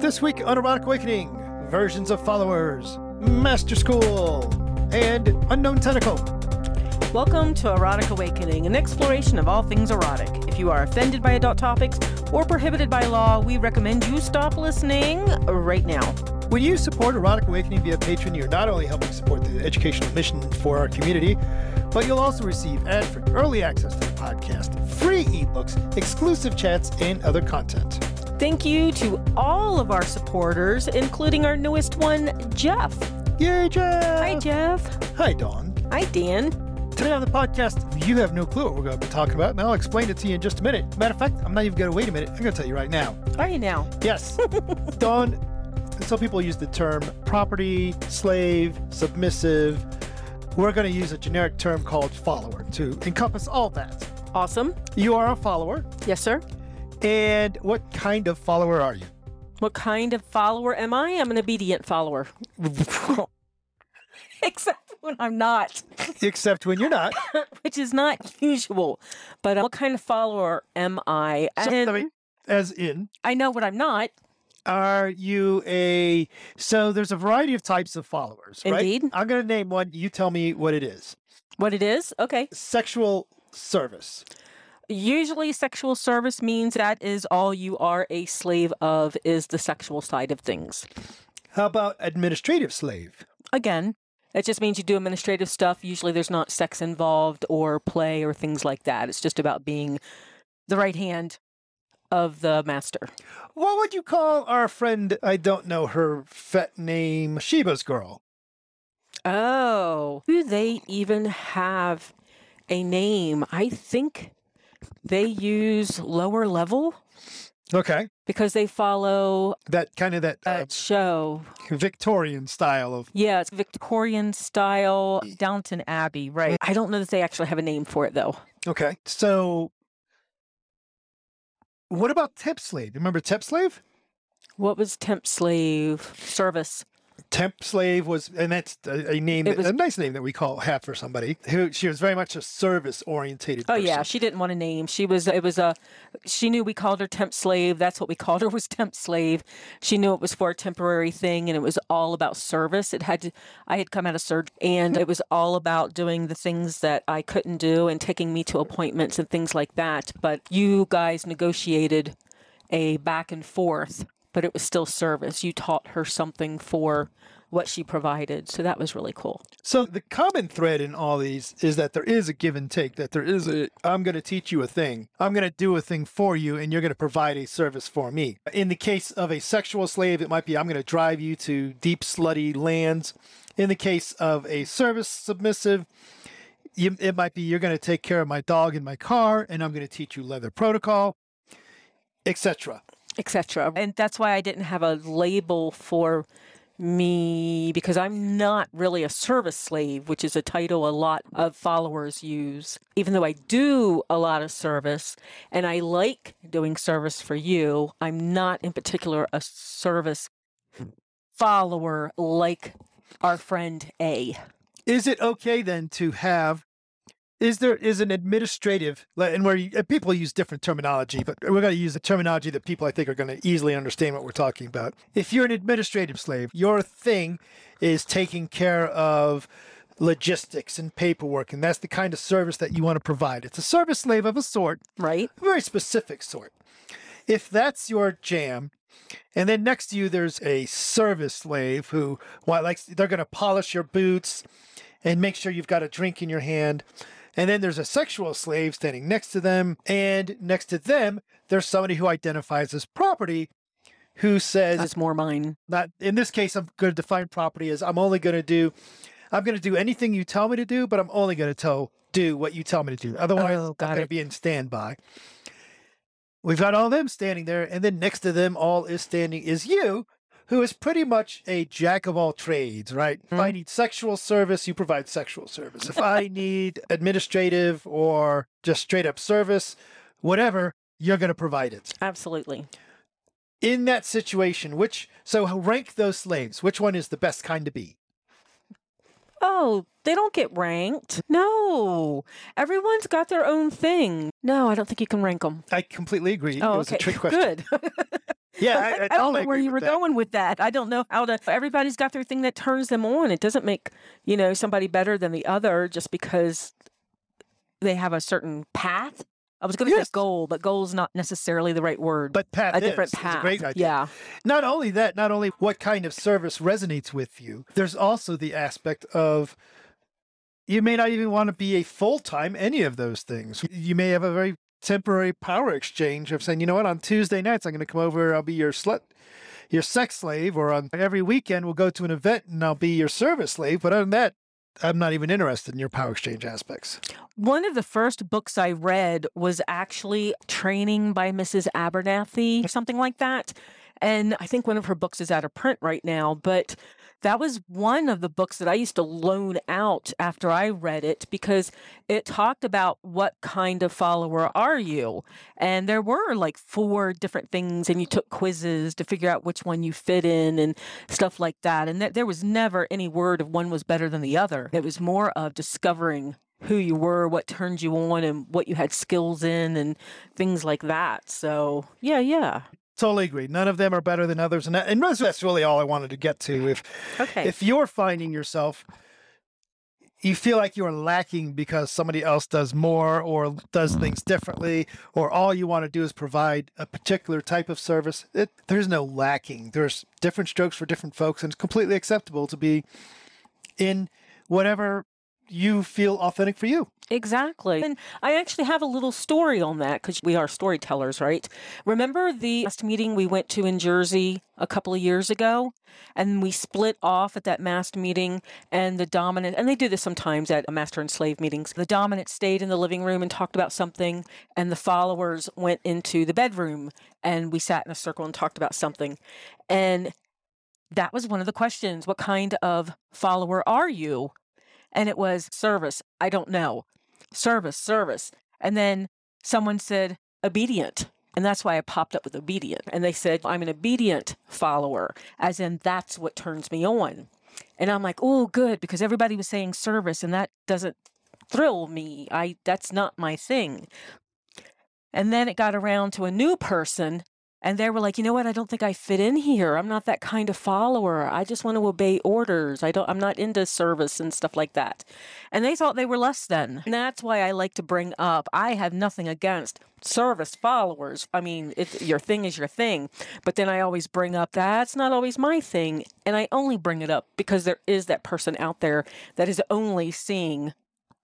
This week on Erotic Awakening, versions of followers, Master School, and Unknown Tentacle. Welcome to Erotic Awakening, an exploration of all things erotic. If you are offended by adult topics or prohibited by law, we recommend you stop listening right now. When you support Erotic Awakening via Patreon, you're not only helping support the educational mission for our community, but you'll also receive ad-free early access to the podcast, free ebooks, exclusive chats, and other content. Thank you to all of our supporters, including our newest one, Jeff. Yay, Jeff! Hi, Jeff. Hi, Dawn. Hi, Dan. Today on the podcast, you have no clue what we're going to be talking about, and I'll explain it to you in just a minute. Matter of fact, I'm not even going to wait a minute. I'm going to tell you right now. Are you now? Yes. Dawn, some people use the term property, slave, submissive. We're going to use a generic term called follower to encompass all that. Awesome. You are a follower, Yes, sir. And what kind of follower are you? What kind of follower am I? I'm an obedient follower. Except when I'm not, Except when you're not. which is not usual. But uh, what kind of follower am I? So, And I mean, as in, I know what I'm not. are you a. So there's a variety of types of followers, right? Indeed. I'm going to name one. You tell me what it is. What it is? Okay. Sexual service. Usually, sexual service means that is all you are a slave of is the sexual side of things. How about administrative slave? Again, it just means you do administrative stuff. Usually, there's not sex involved or play or things like that. It's just about being the right hand of the master. What would you call our friend? I don't know her fet name, Sheba's girl. Oh, do they even have a name? I think they use lower level Okay, because they follow that kind of that uh, show. Victorian style of. Yeah, it's Victorian style Downton Abbey, right? I don't know that they actually have a name for it though. Okay, so what about temp slave? Remember temp slave? What was temp slave service? Temp slave was, and that's a, a name, that, was- a nice name that we call have for somebody who she was very much a service orientated. Oh yeah, she didn't want a name. She was it was a she knew we called her temp slave. That's what we called her was temp slave. She knew it was for a temporary thing and it was all about service. It had to I had come out of surgery and it was all about doing the things that I couldn't do and taking me to appointments and things like that. But you guys negotiated a back and forth, but it was still service. You taught her something for what she provided. So that was really cool. So the common thread in all these is that there is a give and take. That there is a I'm going to teach you a thing. I'm going to do a thing for you, and you're going to provide a service for me. In the case of a sexual slave, it might be I'm going to drive you to deep slutty lands. In the case of a service submissive, you, it might be you're going to take care of my dog in my car, and I'm going to teach you leather protocol, etc. etc. And that's why I didn't have a label for me because I'm not really a service slave, which is a title a lot of followers use. Even though I do a lot of service and I like doing service for you, I'm not in particular a service follower like our friend A. is it okay then to have is there is an administrative and where you, uh, people use different terminology but we're going to use the terminology that people i think are going to easily understand what we're talking about if you're an administrative slave your thing is taking care of logistics and paperwork and that's the kind of service that you want to provide it's a service slave of a sort Right? a very specific sort. If that's your jam, and then next to you there's a service slave who well, likes they're going to polish your boots and make sure you've got a drink in your hand. And then there's a sexual slave standing next to them, and next to them there's somebody who identifies as property who says That's more mine. not in this case i'm going to define property as i'm only going to do i'm going to do anything you tell me to do but i'm only going to tell do what you tell me to do. Otherwise Oh, i'm going to be in standby. We've got all them standing there and then next to them all is standing is you who is pretty much a jack of all trades right if i mm-hmm. need sexual service you provide sexual service if i need administrative or just straight up service whatever you're going to provide it Absolutely. in that situation, which so rank those slaves. Which one is the best kind to be? Oh, they don't get ranked. No. Everyone's got their own thing. No, I don't think you can rank them. I completely agree. Oh, it was okay. a trick question. Good. Yeah, I, I I don't know where you were that. going with that. I don't know how to. Everybody's got their thing that turns them on. It doesn't make you know somebody better than the other just because they have a certain path. I was going to Yes. say goal, but goal is not necessarily the right word. But path a different is, is path. a great idea. Yeah. Not only that, not only what kind of service resonates with you, there's also the aspect of you may not even want to be a full time any of those things. You may have a very temporary power exchange of saying, you know what, on Tuesday nights I'm going to come over, I'll be your slut, your sex slave, or on every weekend we'll go to an event and I'll be your service slave. But other than that, I'm not even interested in your power exchange aspects. One of the first books I read was actually Training by Mrs. Abernathy or something like that. And I think one of her books is out of print right now, but that was one of the books that I used to loan out after I read it because it talked about what kind of follower are you. And there were like four different things, and you took quizzes to figure out which one you fit in and stuff like that. And th- there was never any word of one was better than the other. It was more of discovering who you were, what turned you on, and what you had skills in, and things like that. So, yeah, yeah. Totally agree. None of them are better than others, and that, and that's- that's really all I wanted to get to. If Okay. if you're finding yourself you feel like you're lacking because somebody else does more or does things differently or all you want to do is provide a particular type of service it, there's no lacking there's different strokes for different folks and it's completely acceptable to be in whatever you feel authentic for you Exactly. And I actually have a little story on that because we are storytellers, right? Remember the last meeting we went to in Jersey a couple of years ago? And we split off at that master meeting, and the dominant, and they do this sometimes at master and slave meetings. The dominant stayed in the living room and talked about something, and the followers went into the bedroom, and we sat in a circle and talked about something. And that was one of the questions What kind of follower are you? And it was service. I don't know service, service. And then someone said obedient. And that's why I popped up with obedient. And they said, I'm an obedient follower, as in that's what turns me on. And I'm like, oh, good, because everybody was saying service, and that doesn't thrill me. I that's not my thing. And then it got around to a new person, and they were like, you know what? I don't think I fit in here. I'm not that kind of follower. I just want to obey orders. I don't. I'm not into service and stuff like that. And they thought they were less than. And that's why I like to bring up. I have nothing against service followers. I mean, it, your thing is your thing. But then I always bring up that's not always my thing, and I only bring it up because there is that person out there that is only seeing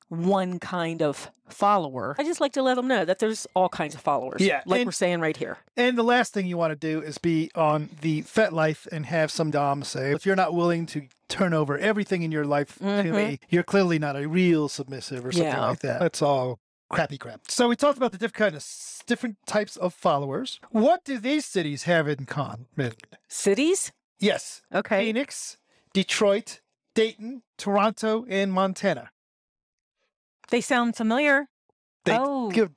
one kind of follower. I just like to let them know that there's all kinds of followers. Yeah, Like and- we're saying right here. And the last thing you want to do is be on the FetLife and have some Dom say, if you're not willing to turn over everything in your life to Mhm. me, you're clearly not a real submissive or something Yeah. like that. That's all crappy crap. So we talked about the different kind of different types of followers. What do these cities have in common? Cities? Yes, Okay. Phoenix, Detroit, Dayton, Toronto, and Montana. They sound familiar. They oh. give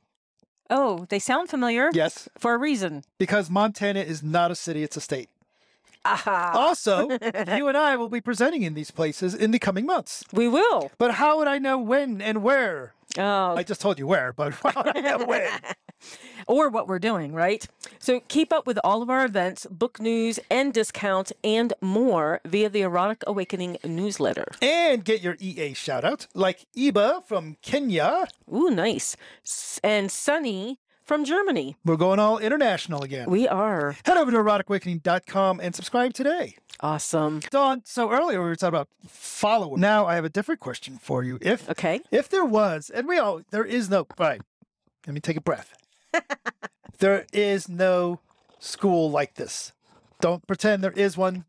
Oh, they sound familiar yes, for a reason. because Montana is not a city; it's a state. Aha. Also, you and I will be presenting in these places in the coming months. We will. But how would I know when and where? Oh, I just told you where, but how would I know when? or what we're doing, right? So keep up with all of our events, book news, and discounts, and more via the Erotic Awakening newsletter. And get your EA shout out, like Iba from Kenya. Ooh, nice. And Sunny from Germany. We're going all international again. We are Head over to eroticawakening.com and subscribe today. awesome. Dawn, so earlier we were talking about follow. Now I have a different question for you. If Okay. if there was, and we all there is no right. Let me take a breath. There is no school like this. Don't pretend there is one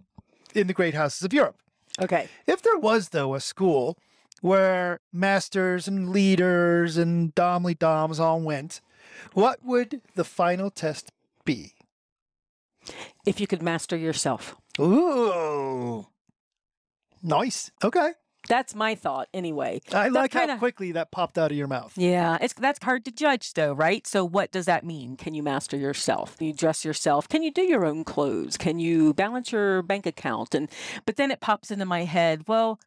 in the great houses of Europe. Okay. If there was, though, a school where masters and leaders and domly doms all went, what would the final test be? If you could master yourself. Ooh. Nice. Okay. That's my thought anyway. I That like how kinda- quickly that popped out of your mouth. Yeah, it's that's hard to judge though, right? So what does that mean? Can you master yourself? Can you dress yourself? Can you do your own clothes? Can you balance your bank account? And but then it pops into my head, well,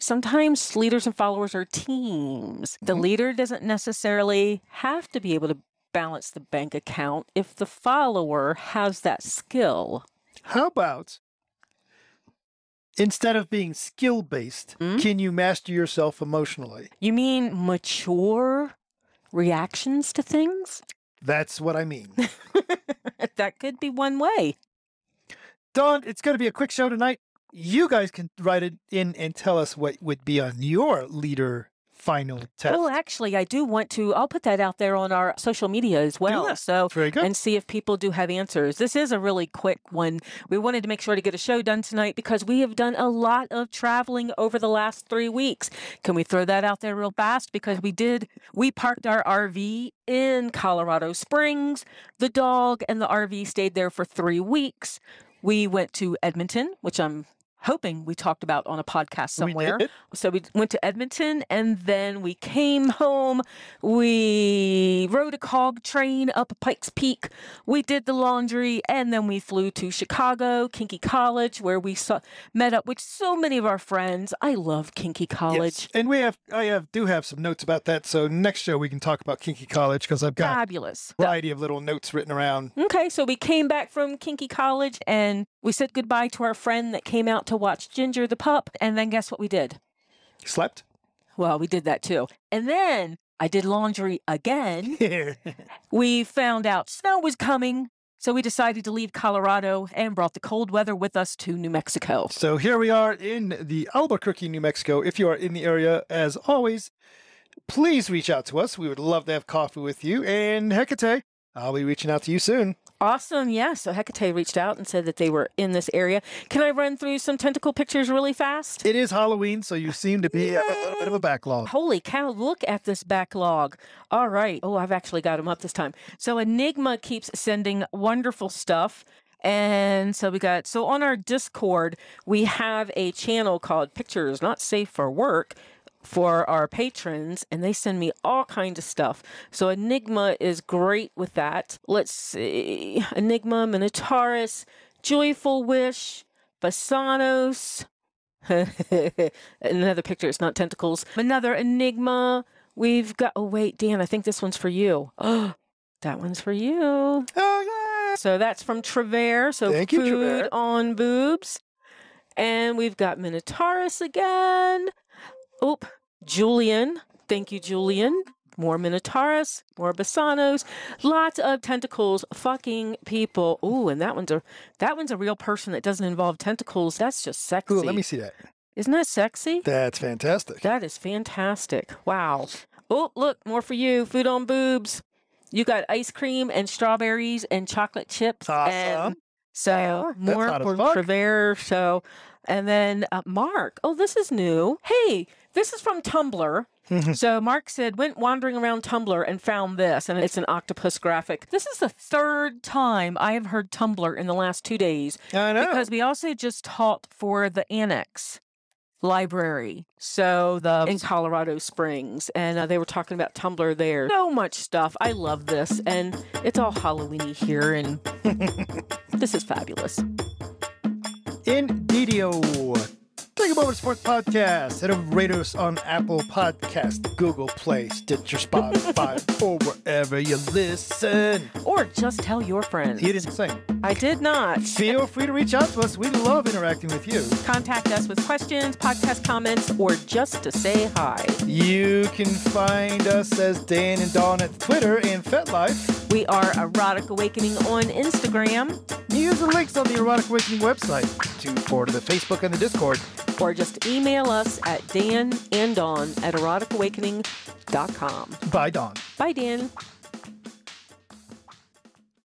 sometimes leaders and followers are teams. The Mhm. leader doesn't necessarily have to be able to balance the bank account if the follower has that skill. How about instead of being skill based, Mm? can you master yourself emotionally? You mean mature reactions to things? That's what I mean. that could be one way. Dawn, it's going to be a quick show tonight. You guys can write it in and tell us what would be on your leader final test. Well, actually, I do want to. I'll put that out there on our social media as well. that. So, Very good. and see if people do have answers. This is a really quick one. We wanted to make sure to get a show done tonight because we have done a lot of traveling over the last three weeks. Can we throw that out there real fast? Because we did, we parked our RV in Colorado Springs. The dog and the RV stayed there for three weeks. We went to Edmonton, which I'm hoping we talked about on a podcast somewhere. did. So we went to Edmonton and then we came home. We rode a cog train up Pikes Peak. We did the laundry and then we flew to Chicago, Kinky College, where we saw, met up with so many of our friends. I love Kinky College. Yes. And we have, I have, do have some notes about that. So next show we can talk about Kinky College because I've got Fabulous. a variety of little notes written around. Okay, so we came back from Kinky College and we said goodbye to our friend that came out to watch Ginger the pup. And then guess what we did? Slept? Well, we did that too. And then I did laundry again. We found out snow was coming, so we decided to leave Colorado and brought the cold weather with us to New Mexico. So here we are in the Albuquerque, New Mexico. If you are in the area, as always, please reach out to us. We would love to have coffee with you. And Hecate, I'll be reaching out to you soon. Awesome. Yeah. So Hecate reached out and said that they were in this area. Can I run through some tentacle pictures really fast? It is Halloween, so you seem to be a little bit of a backlog. Holy cow, look at this backlog. All right. Oh, I've actually got them up this time. So Enigma keeps sending wonderful stuff. And so we got, so on our Discord, we have a channel called Pictures Not Safe for Work for our patrons, and they send me all kinds of stuff. So Enigma is great with that. Let's see Enigma, Minotaurus, Joyful Wish, Basanos. Another picture, it's not tentacles. Another Enigma. We've got, oh, wait, Dan, I think this one's for you. Oh, that one's for you. Oh, yeah. So that's from Trevere. So Thank you, food Trevere. on boobs. And we've got Minotaurus again. Oop, Julian. Thank you, Julian. More Minotaurus, more Bassanos, lots of tentacles, fucking people. Ooh, and that one's a that one's a real person that doesn't involve tentacles. That's just sexy. Ooh, let me see that. Isn't that sexy? That's fantastic. That is fantastic. Wow. Oh, look, more for you. Food on boobs. You got ice cream and strawberries and chocolate chips. Awesome. And so more for fuck. So, and then uh, Mark. Oh, this is new. Hey, this is from Tumblr. so Mark said went wandering around Tumblr and found this, and it's an octopus graphic. This is the third time I have heard Tumblr in the last two days I know. because we also just taught for the annex library so the in colorado springs and uh, they were talking about tumblr there so much stuff i love this and it's all halloweeny here and this is fabulous In Indeedio. Think about it, Sports Podcast. Head over to rate us on Apple Podcast, Google Play, Stitcher, Spotify, or wherever you listen. or just tell your friends He didn't sing. i did not Feel free to reach out to us. We love interacting with you. contact us with questions podcast comments or just to say hi You can find us as Dan and Dawn at Twitter and FetLife. we are erotic awakening on instagram Use the links on the Erotic Awakening website to forward to the Facebook and the Discord. Or just email us at dan and dawn at eroticawakening.com Bye, Dawn. bye dan